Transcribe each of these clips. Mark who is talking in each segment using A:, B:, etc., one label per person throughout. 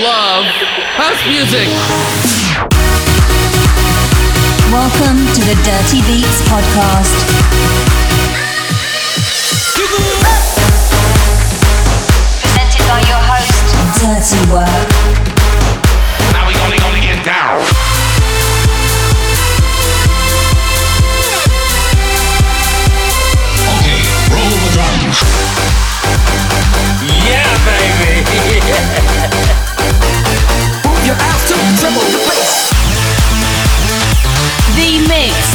A: love house music.
B: Welcome to the Dirty Beats podcast. Presented by your host, Dirty Work.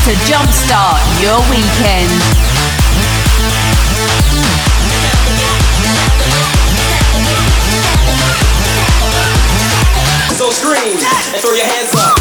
C: To
B: jumpstart your weekend.
D: So scream and throw your hands up.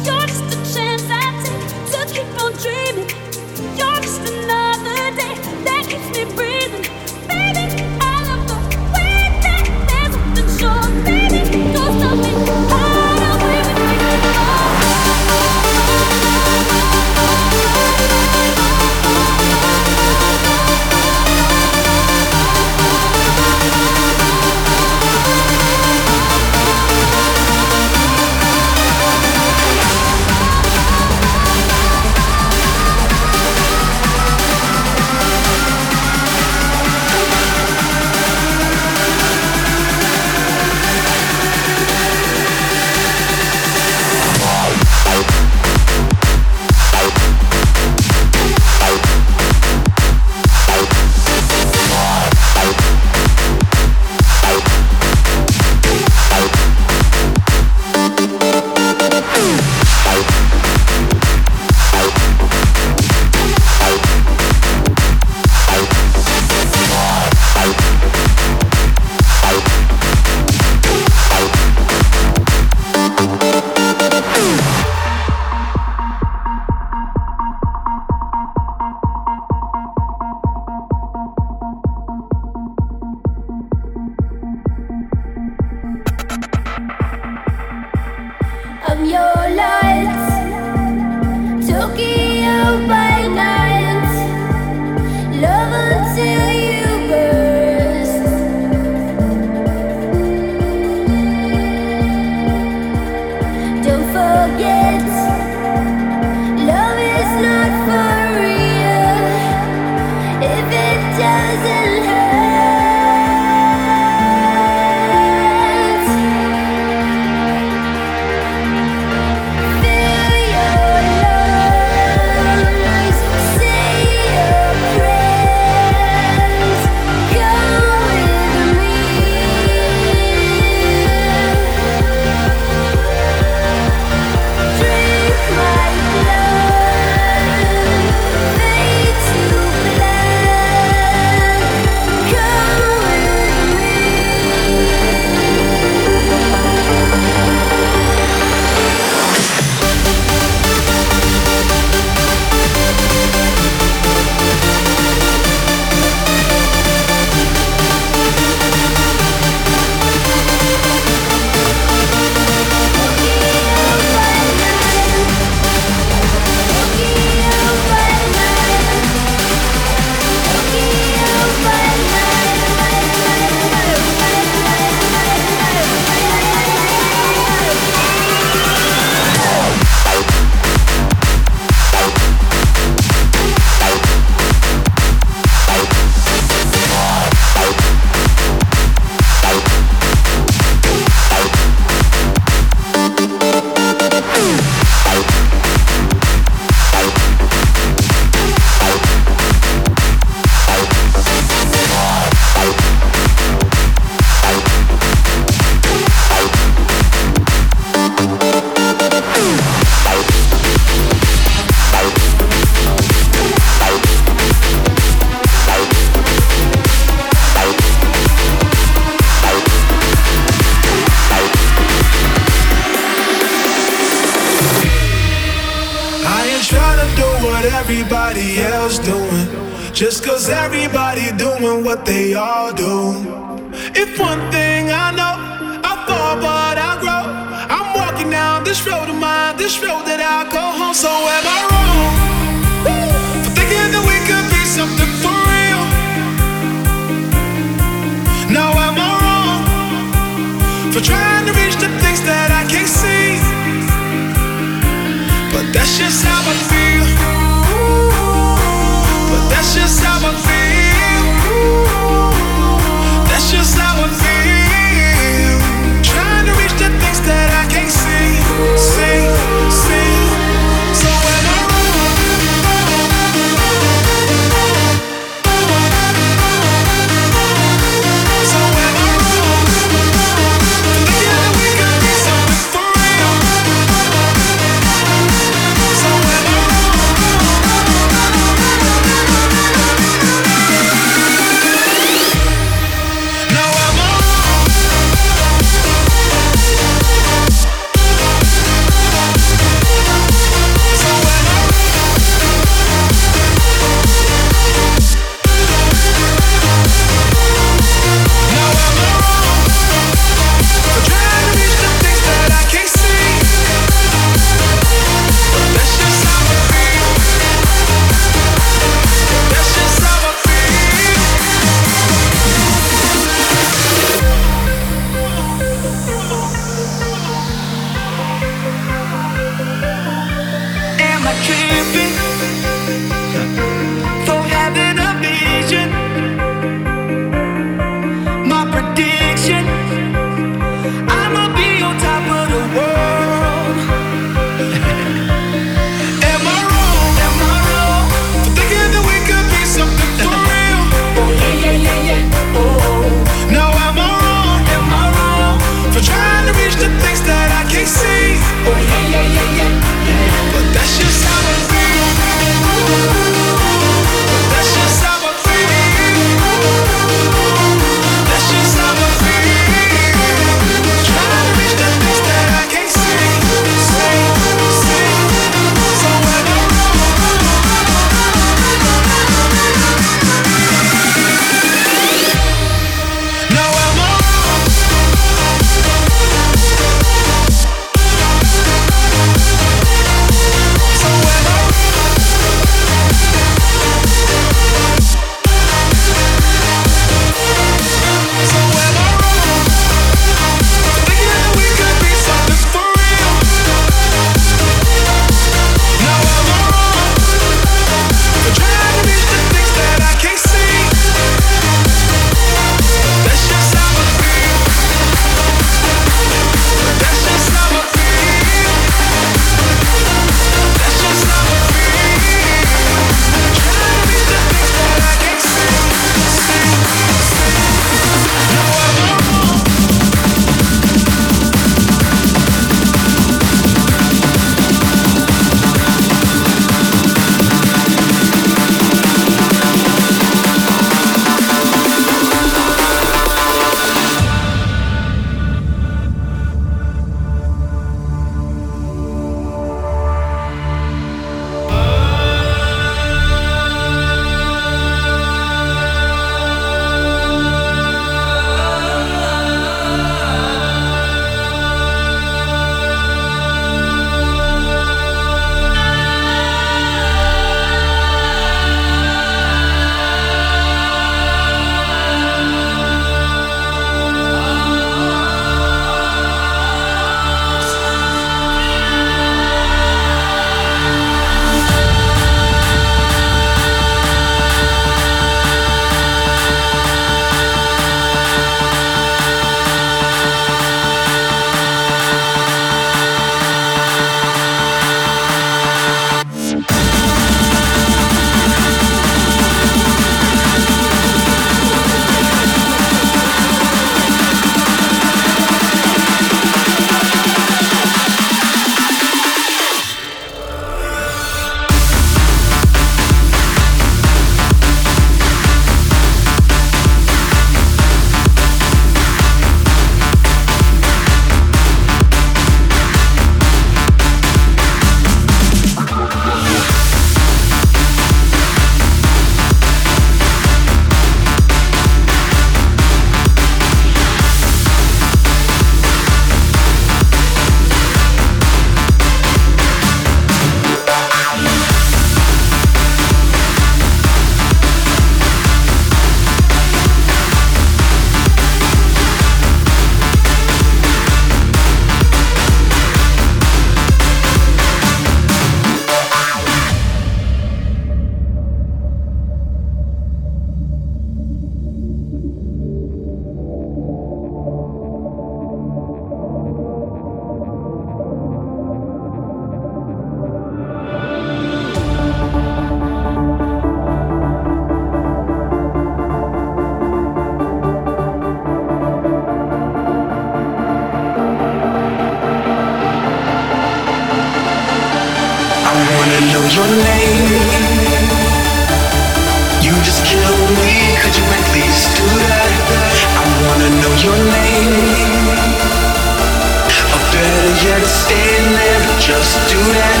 E: stay in there,
F: just do that.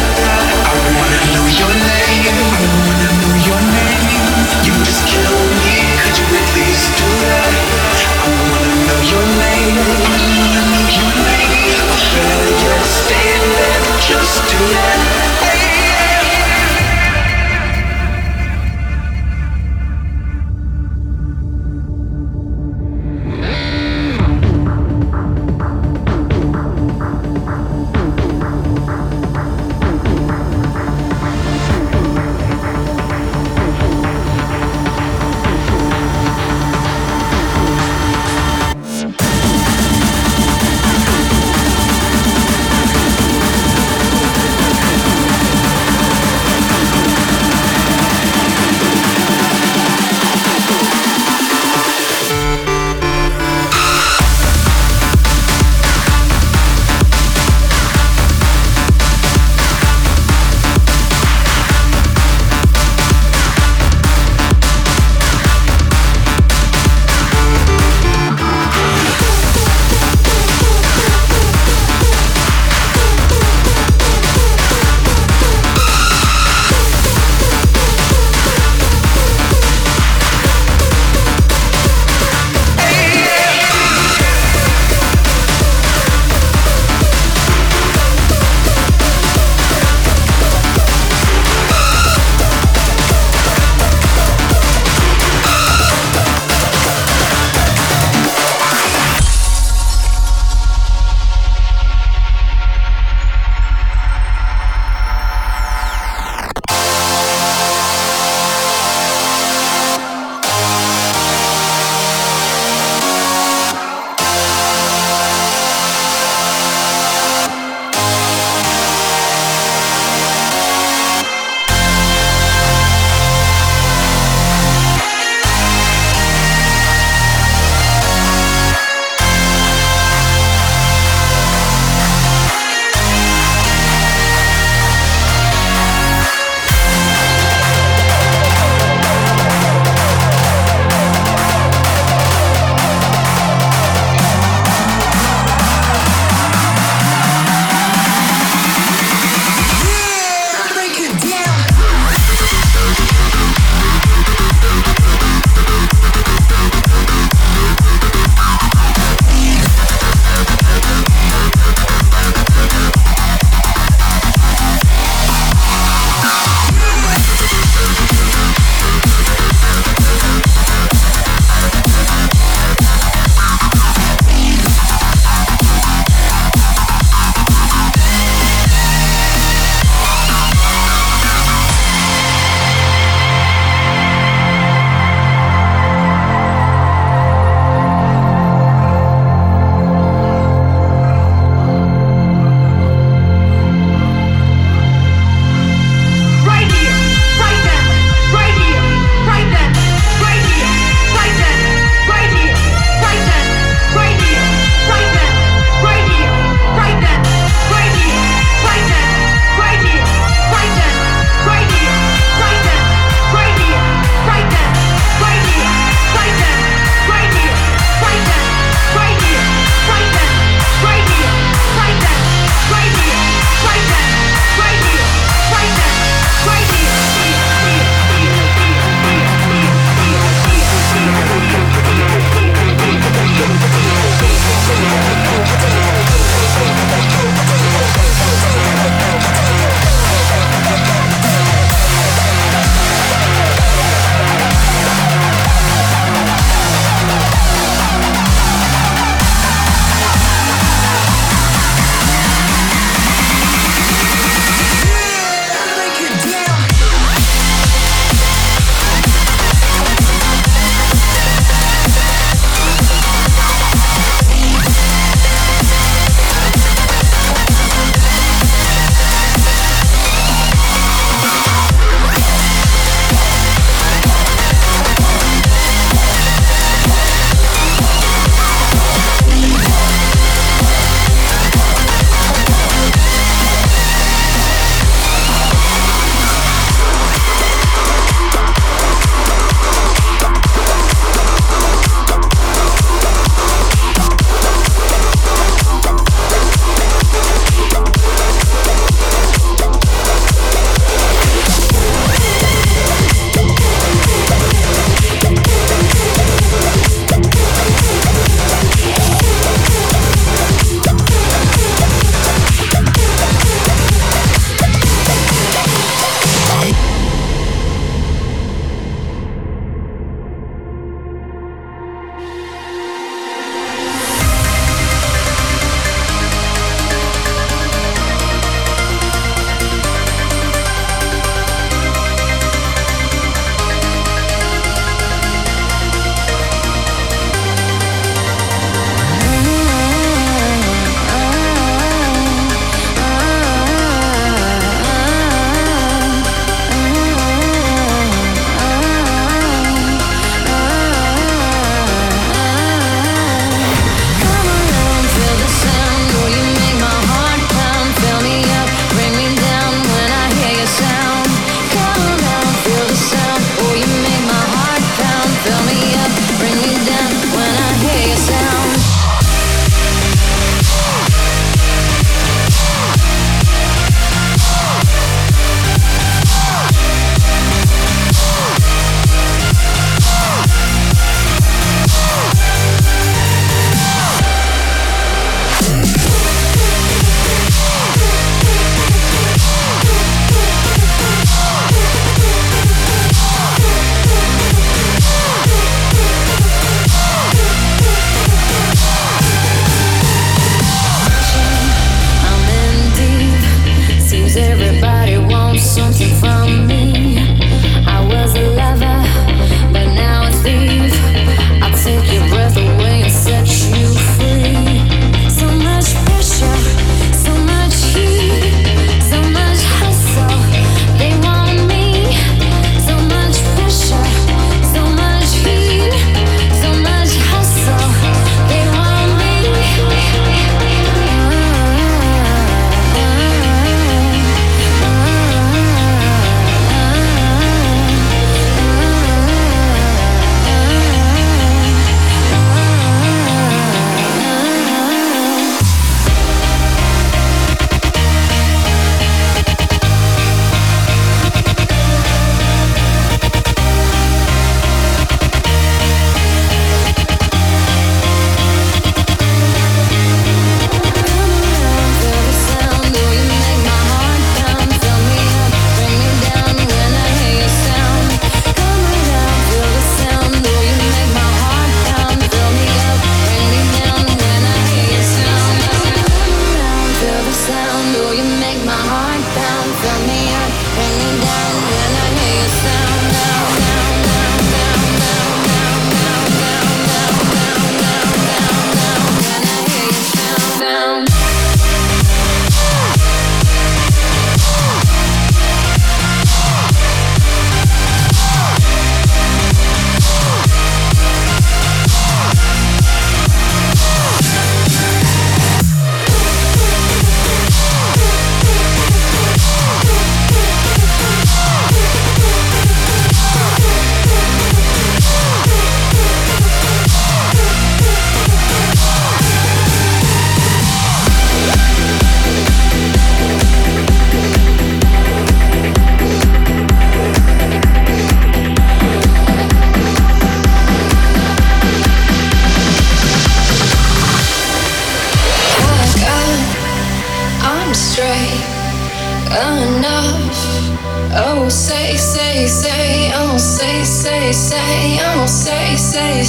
F: I wanna know your name.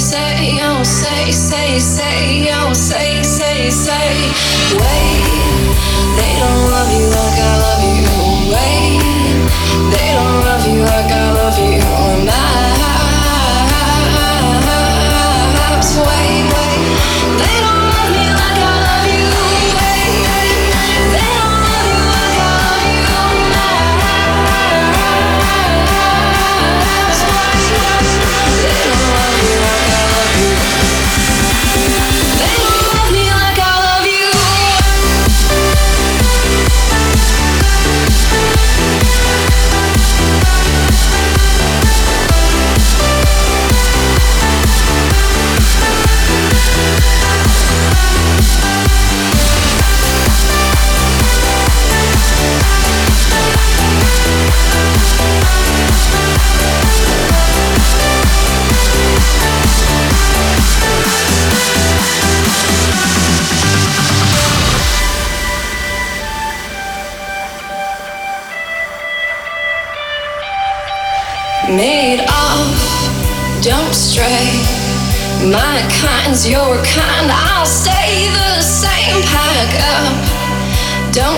G: say, oh say, say, say, oh say, say, say. Wait, they don't love you like I love you. Wait, they don't love you like.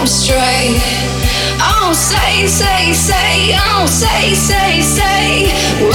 G: home straight. Oh, say, say, say, oh, say, say, say.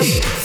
H: Hey!